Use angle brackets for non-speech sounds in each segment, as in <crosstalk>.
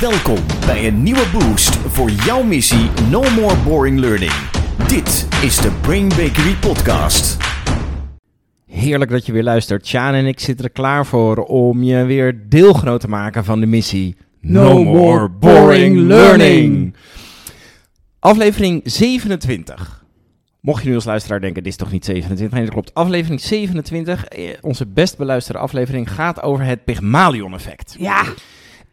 Welkom bij een nieuwe boost voor jouw missie No More Boring Learning. Dit is de Brain Bakery Podcast. Heerlijk dat je weer luistert. Sjaan en ik zitten er klaar voor om je weer deelgenoot te maken van de missie No More Boring Learning. Aflevering 27. Mocht je nu als luisteraar denken, dit is toch niet 27? Nee, dat klopt. Aflevering 27, eh, onze best beluisterde aflevering, gaat over het Pygmalion-effect. Ja,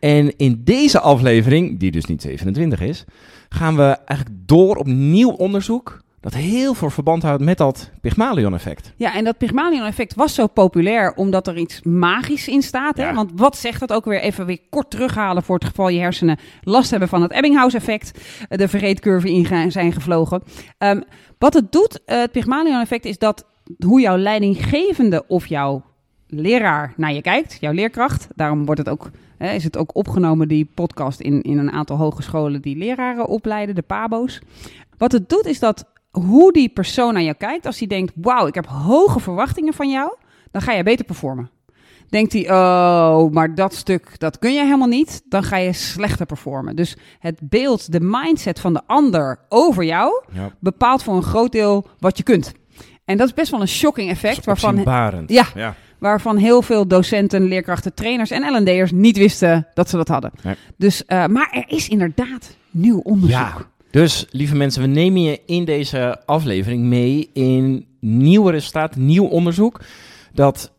En in deze aflevering, die dus niet 27 is, gaan we eigenlijk door op nieuw onderzoek dat heel veel verband houdt met dat Pygmalion-effect. ja, en dat Pygmalion-effect was zo populair omdat er iets magisch in staat. Hè? Ja. Want wat zegt dat ook weer? Even weer kort terughalen voor het geval je hersenen last hebben van het Ebbinghaus-effect. eh, De vergeetcurve in zijn gevlogen. Ehm, wat het doet, eh, het Pygmalion-effect, is dat hoe jouw leidinggevende of jouw leraar naar je kijkt, jouw leerkracht. Daarom wordt het ook, hè, is het ook opgenomen, die podcast, in, in een aantal hogescholen die leraren opleiden, de PABO's. Wat het doet, is dat hoe die persoon naar jou kijkt, als hij denkt, wauw, ik heb hoge verwachtingen van jou, dan ga je beter performen. Denkt hij, oh, maar dat stuk, dat kun je helemaal niet, dan ga je slechter performen. Dus het beeld, de mindset van de ander over jou, Ja. bepaalt voor een groot deel wat je kunt. En dat is best wel een shocking effect, waarvan. Ja. ja. Waarvan heel veel docenten, leerkrachten, trainers en L&D'ers niet wisten dat ze dat hadden. Nee. Dus, eh, maar er is inderdaad nieuw onderzoek. Ja, dus lieve mensen, we nemen je in deze aflevering mee in nieuwe resultaten, nieuw onderzoek. Dat,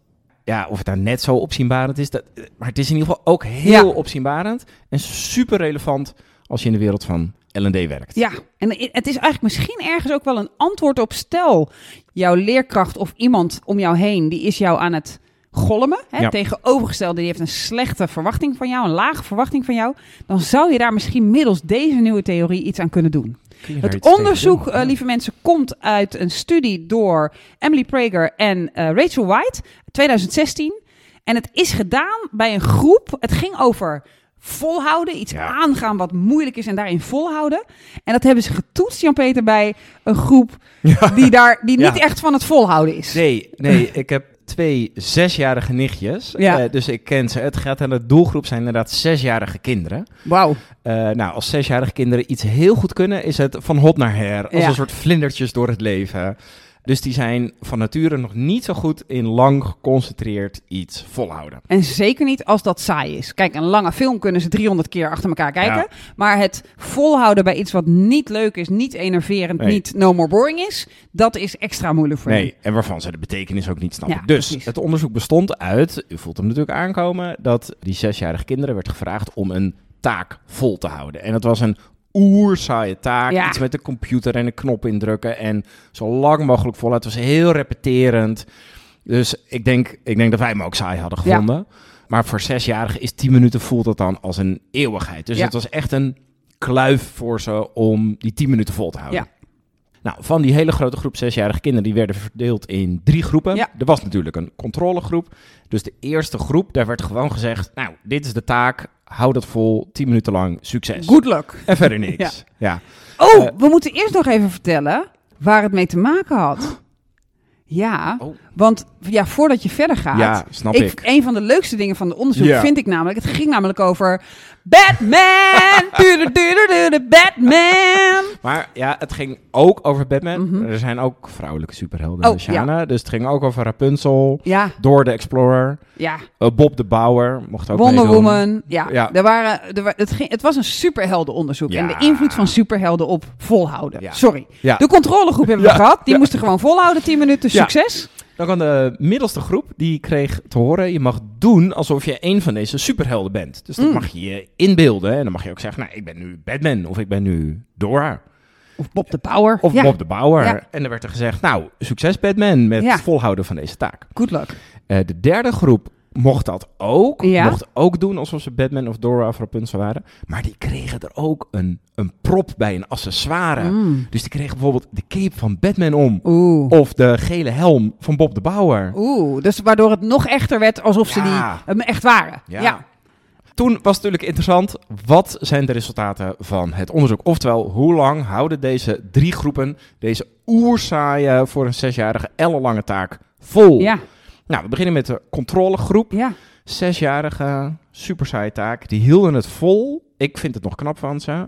ja, of het nou net zo opzienbarend is, dat, maar het is in ieder geval ook heel Ja. opzienbarend en super relevant als je in de wereld van L&D werkt. Ja, en het is eigenlijk misschien ergens ook wel een antwoord op stel. Jouw leerkracht of iemand om jou heen, die is jou aan het golmen. Hè? Ja. Tegenovergestelde, die heeft een slechte verwachting van jou, een lage verwachting van jou. Dan zou je daar misschien middels deze nieuwe theorie iets aan kunnen doen. Het onderzoek, eh, lieve mensen, komt uit een studie door Emily Prager en eh, Rachel White, 2016. En het is gedaan bij een groep. Het ging over volhouden, iets Ja. aangaan wat moeilijk is en daarin volhouden. En dat hebben ze getoetst, Jan-Peter, bij een groep <laughs> die, daar, die Ja. niet echt van het volhouden is. Nee, nee, <laughs> ik heb twee zesjarige nichtjes, Ja. eh, dus ik ken ze. Het gaat aan de doelgroep zijn inderdaad zesjarige kinderen. Wauw. Eh, nou, als zesjarige kinderen iets heel goed kunnen, is het van hot naar her. Als een soort vlindertjes door het leven. Dus die zijn van nature nog niet zo goed in lang geconcentreerd iets volhouden. En zeker niet als dat saai is. Kijk, een lange film kunnen ze 300 keer achter elkaar kijken. Ja. Maar het volhouden bij iets wat niet leuk is, niet enerverend, Nee. niet no more boring is, dat is extra moeilijk voor hen. Nee, en waarvan ze de betekenis ook niet snappen. Ja, dus precies. het onderzoek bestond uit, u voelt hem natuurlijk aankomen, dat die zesjarige kinderen werd gevraagd om een taak vol te houden. En dat was een oersaaie taak. Ja. Iets met een computer en een knop indrukken en zo lang mogelijk volhouden. Het was heel repeterend. Dus ik denk, ik denk dat wij hem ook saai hadden Ja. gevonden. Maar voor zesjarigen is 10 minuten voelt dat dan als een eeuwigheid. Dus Ja. het was echt een kluif voor ze om die 10 minuten vol te houden. Nou, van die hele grote groep zesjarige kinderen, die werden verdeeld in drie groepen. Ja. Er was natuurlijk een controlegroep. Dus de eerste groep, daar werd gewoon gezegd, nou, dit is de taak, hou dat vol, 10 minuten lang, succes. Good luck. En verder niks. <laughs> ja. Oh, Eh. we moeten eerst nog even vertellen waar het mee te maken had. Ja, Oh. Want ja, voordat je verder gaat. Ja, snap ik. Een van de leukste dingen van de onderzoek Ja. vind ik namelijk, het ging namelijk over Batman! <laughs> Batman! Maar ja, het ging ook over Batman. Mhm. Er zijn ook vrouwelijke superhelden, Oh, Shana. Dus het ging ook over Rapunzel, Ja, Door de Explorer, ja. eh, Bob de Bauer, mocht ook Wonder meedoen. Woman. Ja, Ja. Er waren, er, het, ging, het was een superheldenonderzoek. Ja. En de invloed van superhelden op volhouden. Ja. Sorry. Ja. De controlegroep hebben Ja. we gehad. Die Ja. moesten gewoon volhouden, 10 minuten. Ja. Succes. Dan kan de middelste groep, die kreeg te horen, je mag doen alsof je een van deze superhelden bent. Dus dat Mm. mag je je inbeelden. En dan mag je ook zeggen, nou, ik ben nu Batman of ik ben nu Dora. Of Bob de Power. Of ja, Bob de Bauer. Ja. En dan werd er gezegd, nou, succes Batman met het volhouden van deze taak. good luck. Eh, de derde groep mocht dat ook. Ja. Mocht ook doen alsof ze Batman of Dora of Rapunzel waren. Maar die kregen er ook een, een prop bij, een accessoire. Mm. Dus die kregen bijvoorbeeld de cape van Batman om. Oeh. Of de gele helm van Bob de Bauer. Oeh, dus waardoor het nog echter werd alsof ze die echt waren. Ja. Ja. Toen was het natuurlijk interessant, wat zijn de resultaten van het onderzoek? Oftewel, hoe lang houden deze drie groepen deze oersaaie voor een zesjarige ellenlange taak vol? Ja. Nou, we beginnen met de controlegroep. ja. Zesjarige, super saaie taak. Die hielden het vol. Ik vind het nog knap van ze.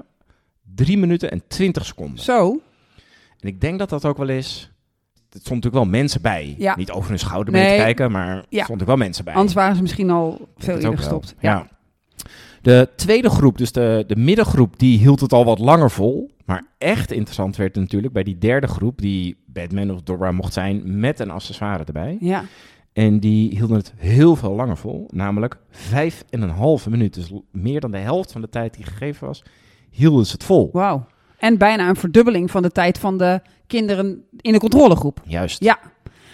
Drie minuten en twintig seconden. Zo. En ik denk dat dat ook wel is. Er stond natuurlijk wel mensen bij. Ja. Niet over hun schouder mee te kijken, maar er Ja. stond natuurlijk wel mensen bij. Anders waren ze misschien al veel het eerder gestopt. Ja. De tweede groep, dus de, de middengroep, die hield het al wat langer vol. Maar echt interessant werd het natuurlijk bij die derde groep, die Batman of Dora mocht zijn met een accessoire erbij. Ja. En die hielden het heel veel langer vol, namelijk vijf en een halve minuut. Dus meer dan de helft van de tijd die gegeven was, hielden ze het vol. Wauw. En bijna een verdubbeling van de tijd van de kinderen in de controlegroep. Juist. Ja.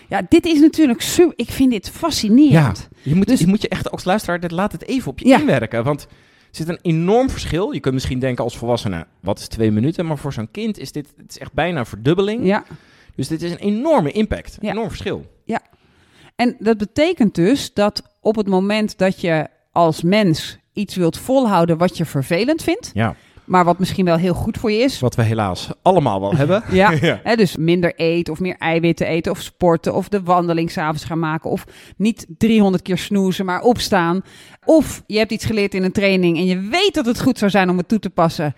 Ja, dit is natuurlijk super. Ik vind dit fascinerend. Je moet, Dus- je moet je echt als luisteraar, dit- laat het even op je Ja. inwerken. Want er zit een enorm verschil. Je kunt misschien denken als volwassene, wat is twee minuten? Maar voor zo'n kind is dit het is echt bijna een verdubbeling. Ja. Dus dit is een enorme impact, een Ja. enorm verschil. En dat betekent dus dat op het moment dat je als mens iets wilt volhouden wat je vervelend vindt, Ja. maar wat misschien wel heel goed voor je is. Wat we helaas allemaal wel hebben. <laughs> Ja, <laughs> Ja. Hè, dus minder eten of meer eiwitten eten of sporten of de wandeling s'avonds gaan maken of niet 300 keer snoezen, maar opstaan. Of je hebt iets geleerd in een training en je weet dat het goed zou zijn om het toe te passen,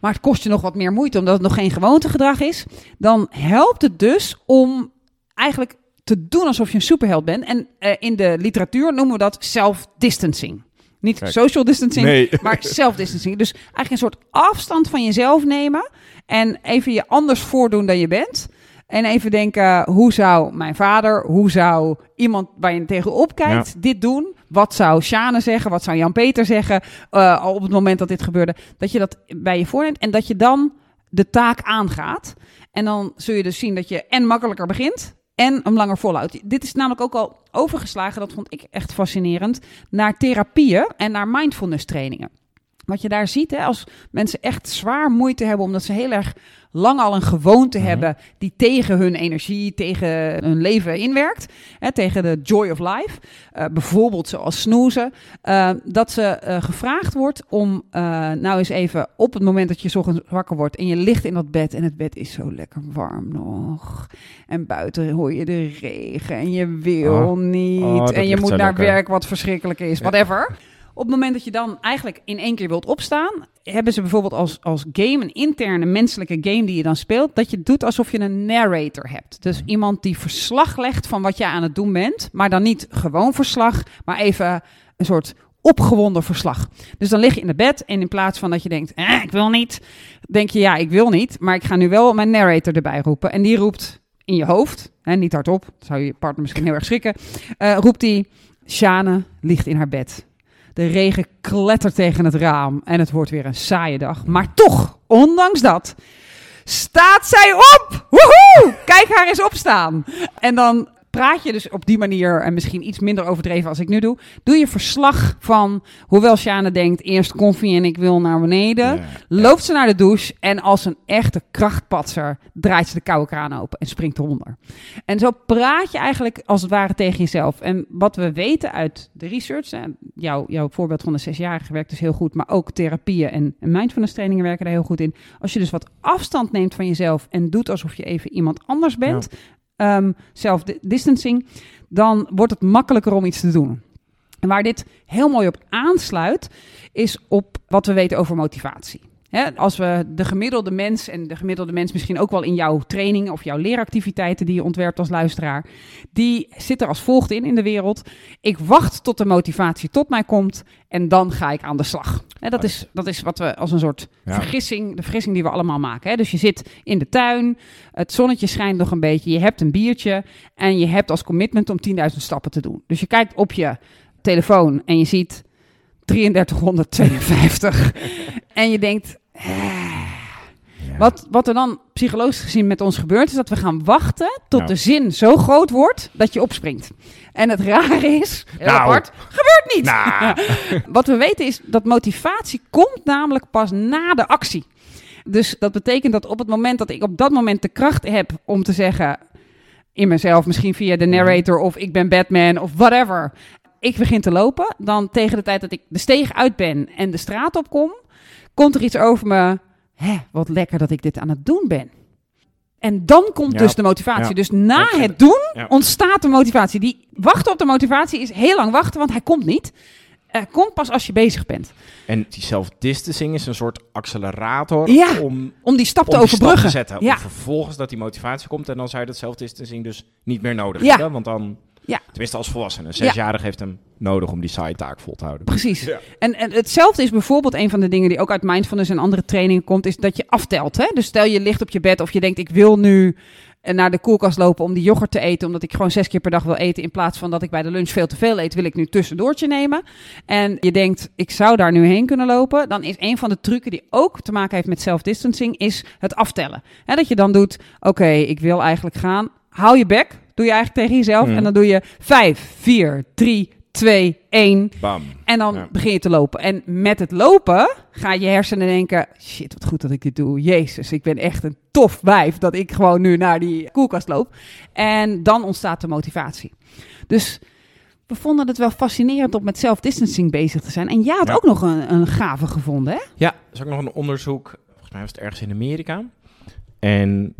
maar het kost je nog wat meer moeite omdat het nog geen gewoontegedrag is. Dan helpt het dus om eigenlijk te doen alsof je een superheld bent. En eh, in de literatuur noemen we dat self-distancing. Niet Kijk. social distancing, Nee. <laughs> maar self-distancing. Dus eigenlijk een soort afstand van jezelf nemen en even je anders voordoen dan je bent. En even denken, hoe zou mijn vader, hoe zou iemand waar je tegenop kijkt dit doen? Wat zou Sjane zeggen? Wat zou Jan-Peter zeggen eh, al op het moment dat dit gebeurde? Dat je dat bij je voorneemt en dat je dan de taak aangaat. En dan zul je dus zien dat je en makkelijker begint en hem langer volhoudt. Dit is namelijk ook al overgeslagen, dat vond ik echt fascinerend, naar therapieën en naar mindfulness trainingen. Wat je daar ziet, hè, als mensen echt zwaar moeite hebben omdat ze heel erg lang al een gewoonte Mhm. hebben die tegen hun energie, tegen hun leven inwerkt, hè, tegen de joy of life, eh, bijvoorbeeld zoals snoezen, eh, dat ze eh, gevraagd wordt om nou eens even op het moment dat je ochtends wakker wordt en je ligt in dat bed en het bed is zo lekker warm nog en buiten hoor je de regen en je wil Oh. niet Oh, en je moet zo naar lekker. werk wat verschrikkelijk is, Ja. Op het moment dat je dan eigenlijk in één keer wilt opstaan, hebben ze bijvoorbeeld als, als game, een interne menselijke game die je dan speelt, dat je doet alsof je een narrator hebt. Dus iemand die verslag legt van wat je aan het doen bent, maar dan niet gewoon verslag, maar even een soort opgewonden verslag. Dus dan lig je in het bed en in plaats van dat je denkt, eh, ik wil niet, denk je, ja, ik wil niet, maar ik ga nu wel mijn narrator erbij roepen. En die roept in je hoofd, hè, niet hardop, zou je partner misschien heel erg schrikken, eh, roept die, Shane ligt in haar bed. De regen klettert tegen het raam en het wordt weer een saaie dag. Maar toch, ondanks dat, staat zij op! Woehoe! Kijk haar eens opstaan. En dan praat je dus op die manier, en misschien iets minder overdreven als ik nu doe, doe je verslag van, hoewel Shane denkt, eerst koffie en ik wil naar beneden, Ja. loopt ze naar de douche en als een echte krachtpatser draait ze de koude kraan open en springt eronder. En zo praat je eigenlijk als het ware tegen jezelf. En wat we weten uit de research, en jouw, jouw voorbeeld van de zesjarige werkt dus heel goed, maar ook therapieën en, en mindfulness trainingen werken daar heel goed in. Als je dus wat afstand neemt van jezelf en doet alsof je even iemand anders bent, ehm self-distancing, dan wordt het makkelijker om iets te doen. En waar dit heel mooi op aansluit, is op wat we weten over motivatie. Hè, als we de gemiddelde mens, en de gemiddelde mens misschien ook wel in jouw training of jouw leeractiviteiten die je ontwerpt als luisteraar, die zit er als volgt in in de wereld. Ik wacht tot de motivatie tot mij komt en dan ga ik aan de slag. Hè, dat, is, dat is wat we als een soort Ja. vergissing, de vergissing die we allemaal maken. Hè. Dus je zit in de tuin, het zonnetje schijnt nog een beetje, je hebt een biertje en je hebt als commitment om 10.000 stappen te doen. Dus je kijkt op je telefoon en je ziet 3352 <laughs> en je denkt, Ja. wat, wat er dan psychologisch gezien met ons gebeurt, is dat we gaan wachten tot Ja. de zin zo groot wordt dat je opspringt. En het rare is, heel Nou. apart, gebeurt niet. Nou. <laughs> Wat we weten is dat motivatie komt namelijk pas na de actie. Dus dat betekent dat op het moment dat ik op dat moment de kracht heb om te zeggen in mezelf, misschien via de narrator of ik ben Batman of whatever, ik begin te lopen, dan tegen de tijd dat ik de steeg uit ben en de straat op kom, komt er iets over me. Hè, wat lekker dat ik dit aan het doen ben. En dan komt Ja. dus de motivatie. Ja. Dus na het doen ontstaat de motivatie. Die wachten op de motivatie is heel lang wachten, want hij komt niet. Hij komt pas als je bezig bent. En die self-distancing is een soort accelerator Ja, om, Om die stap om te stap overbruggen. te zetten. Ja. Om vervolgens dat die motivatie komt en dan zou je dat self-distancing dus niet meer nodig Ja. hebben. Want dan, Ja. tenminste als volwassene, een zesjarige heeft hem nodig om die side taak vol te houden. Precies. Ja. En, en hetzelfde is bijvoorbeeld een van de dingen die ook uit mindfulness en andere trainingen komt, is dat je aftelt. Hè? Dus stel je ligt op je bed of je denkt, ik wil nu eh, naar de koelkast lopen om die yoghurt te eten, omdat ik gewoon zes keer per dag wil eten, in plaats van dat ik bij de lunch veel te veel eet, wil ik nu tussendoortje nemen. En je denkt, ik zou daar nu heen kunnen lopen, dan is een van de trucken die ook te maken heeft met self-distancing, is het aftellen. Hè, dat je dan doet, oké, ik wil eigenlijk gaan, hou je bek, doe je eigenlijk tegen jezelf, Mhm. en dan doe je 5, 4, 3, 2, 1. Bam. En dan Ja. begin je te lopen. En met het lopen gaan je hersenen denken: shit, wat goed dat ik dit doe. Jezus, ik ben echt een tof wijf dat ik gewoon nu naar die koelkast loop. En dan ontstaat de motivatie. Dus we vonden het wel fascinerend om met self-distancing bezig te zijn. En jij had Ja. ook nog een, een gave gevonden, hè? Ja, er is ook nog een onderzoek, volgens mij was het ergens in Amerika. En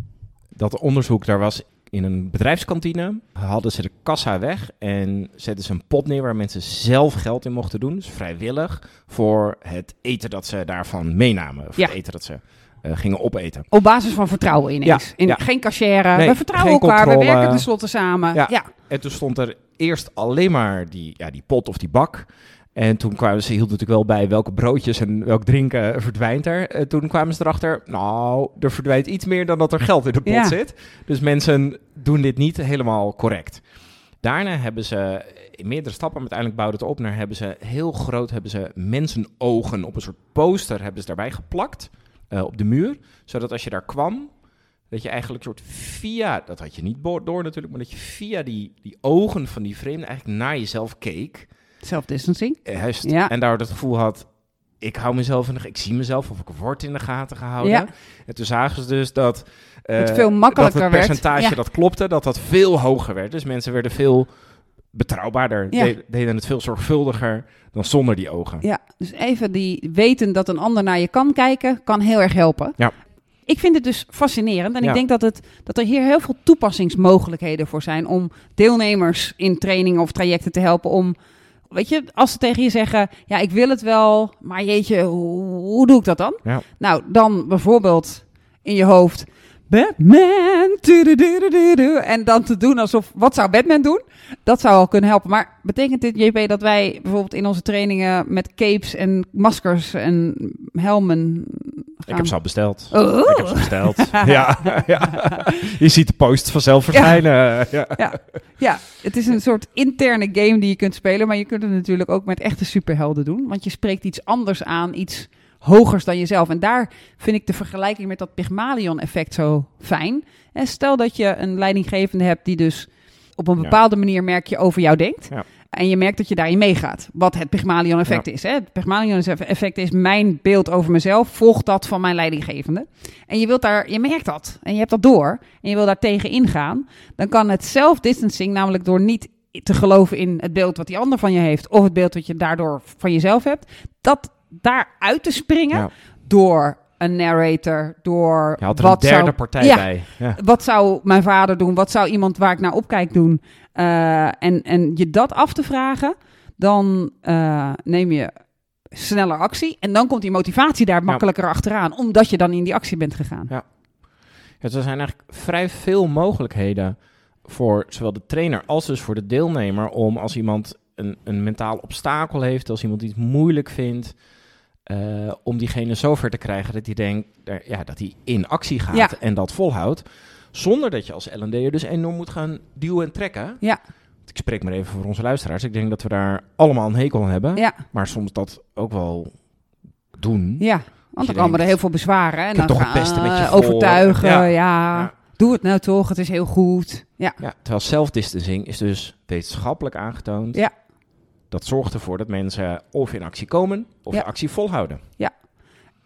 dat onderzoek, daar was in een bedrijfskantine, hadden ze de kassa weg en zetten ze een pot neer waar mensen zelf geld in mochten doen. Dus vrijwillig voor het eten dat ze daarvan meenamen. Of Ja. het eten dat ze eh, gingen opeten. Op basis van vertrouwen ineens. Ja, In, ja. Geen cachère. Nee, we vertrouwen elkaar. We werken tenslotte samen. Ja. ja. En toen stond er eerst alleen maar die, ja, die pot of die bak. En toen kwamen ze, hield natuurlijk wel bij welke broodjes en welk drinken verdwijnt er. En toen kwamen ze erachter, nou, er verdwijnt iets meer dan dat er geld in de pot Ja. zit. Dus mensen doen dit niet helemaal correct. Daarna hebben ze in meerdere stappen, maar uiteindelijk bouwde het op naar, hebben ze heel groot, hebben ze mensenogen op een soort poster, hebben ze daarbij geplakt eh, op de muur. Zodat als je daar kwam, dat je eigenlijk soort via, dat had je niet door natuurlijk, maar dat je via die, die ogen van die vreemde eigenlijk naar jezelf keek. Self-distancing. Eh. Ja. En daar het gevoel had, ik hou mezelf in de, ik zie mezelf of ik word in de gaten gehouden. Ja. En toen zagen ze dus dat eh, Het veel makkelijker dat het werd. percentage Ja. dat klopte, dat dat veel hoger werd. Dus mensen werden veel betrouwbaarder, Ja. de- deden het veel zorgvuldiger dan zonder die ogen. Ja, dus even die weten dat een ander naar je kan kijken, kan heel erg helpen. Ja. Ik vind het dus fascinerend en ik denk dat, het, dat er hier heel veel toepassingsmogelijkheden voor zijn om deelnemers in trainingen of trajecten te helpen om, weet je, als ze tegen je zeggen, ja, ik wil het wel, maar jeetje, hoe, hoe doe ik dat dan? Ja. Nou, dan bijvoorbeeld in je hoofd, Batman, en dan te doen alsof, wat zou Batman doen? Dat zou al kunnen helpen. Maar betekent dit, JP, dat wij bijvoorbeeld in onze trainingen met capes en maskers en helmen Ik heb ze al besteld. Oh. Ik heb ze besteld. <laughs> ja, ja. Je ziet de post vanzelf verschijnen. Ja. Ja. ja, het is een soort interne game die je kunt spelen, maar je kunt het natuurlijk ook met echte superhelden doen, want je spreekt iets anders aan, iets hogers dan jezelf. En daar vind ik de vergelijking met dat Pygmalion-effect zo fijn. En stel dat je een leidinggevende hebt die dus op een Ja. bepaalde manier merk je over jou denkt. Ja. En je merkt dat je daarin meegaat. Wat het Pygmalion-effect Ja. is. Hè? Het Pygmalion-effect is mijn beeld over mezelf. Volgt dat van mijn leidinggevende. En je, wilt daar, je merkt dat. En je hebt dat door. En je wil daar tegen ingaan. Dan kan het self-distancing, namelijk door niet te geloven in het beeld wat die ander van je heeft. Of het beeld wat je daardoor van jezelf hebt. Dat daar uit te springen Ja. door een narrator. Door had er wat een derde zou, partij Ja. bij. Ja. wat zou mijn vader doen? Wat zou iemand waar ik naar opkijk doen? Eh, en, en je dat af te vragen, dan eh, neem je sneller actie. En dan komt die motivatie daar makkelijker achteraan, omdat je dan in die actie bent gegaan. Ja. Ja, er zijn eigenlijk vrij veel mogelijkheden voor zowel de trainer als dus voor de deelnemer om als iemand een, een mentaal obstakel heeft, als iemand iets moeilijk vindt, eh, om diegene zover te krijgen dat hij denkt ja, dat hij in actie gaat Ja. en dat volhoudt. Zonder dat je als L&D'er dus enorm moet gaan duwen en trekken. Ja. Ik spreek maar even voor onze luisteraars. Ik denk dat we daar allemaal een hekel aan hebben. Ja, Maar soms dat ook wel doen. ja. want dan komen er heel veel bezwaren. En dan toch het beste met je eh, overtuigen. Ja. Doe het nou toch, het is heel goed. Ja, Ja, terwijl self-distancing is dus wetenschappelijk aangetoond. Ja. Dat zorgt ervoor dat mensen of in actie komen of Ja. de actie volhouden.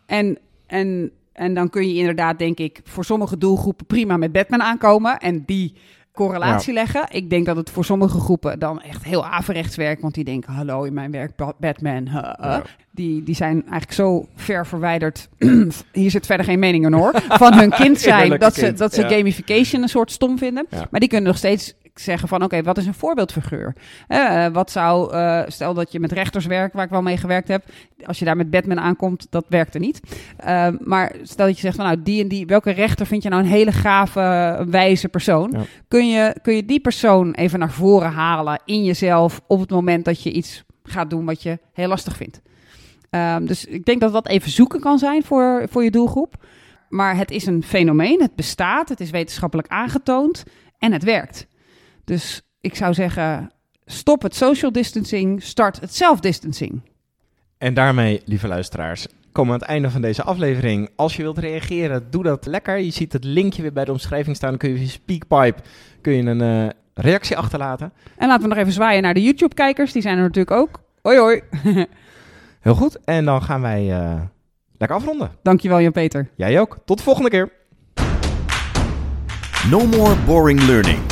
En, en, en dan kun je inderdaad, denk ik, voor sommige doelgroepen prima met Batman aankomen. En die correlatie leggen. Ik denk dat het voor sommige groepen dan echt heel averechts werkt. Want die denken, hallo, in mijn werk Ba- Batman. Ja. Die, die zijn eigenlijk zo ver verwijderd. <clears throat> Hier zit verder geen mening in hoor. Van hun kind <laughs> zijn. Dat ze, dat ze ja. gamification een soort stom vinden. Ja. Maar die kunnen nog steeds zeggen van oké, wat is een voorbeeldfiguur? Eh, wat zou, eh, stel dat je met rechters werkt, waar ik wel mee gewerkt heb. Als je daar met Batman aankomt, dat werkte niet. Eh, maar stel dat je zegt van nou, die en die, welke rechter vind je nou een hele gave, wijze persoon? Ja. Kun, je, kun je die persoon even naar voren halen in jezelf op het moment dat je iets gaat doen wat je heel lastig vindt? Ehm, dus ik denk dat dat even zoeken kan zijn voor, voor je doelgroep. Maar het is een fenomeen, het bestaat, het is wetenschappelijk aangetoond en het werkt. Dus ik zou zeggen, stop het social distancing, start het self-distancing. En daarmee, lieve luisteraars, komen we aan het einde van deze aflevering. Als je wilt reageren, doe dat lekker. Je ziet het linkje weer bij de omschrijving staan. Dan kun je via Speakpipe kun je een eh, reactie achterlaten. En laten we nog even zwaaien naar de YouTube-kijkers, die zijn er natuurlijk ook. Hoi hoi. <laughs> Heel goed. En dan gaan wij eh, lekker afronden. Dankjewel Jan-Peter. Jij ook. Tot de volgende keer. No more boring learning.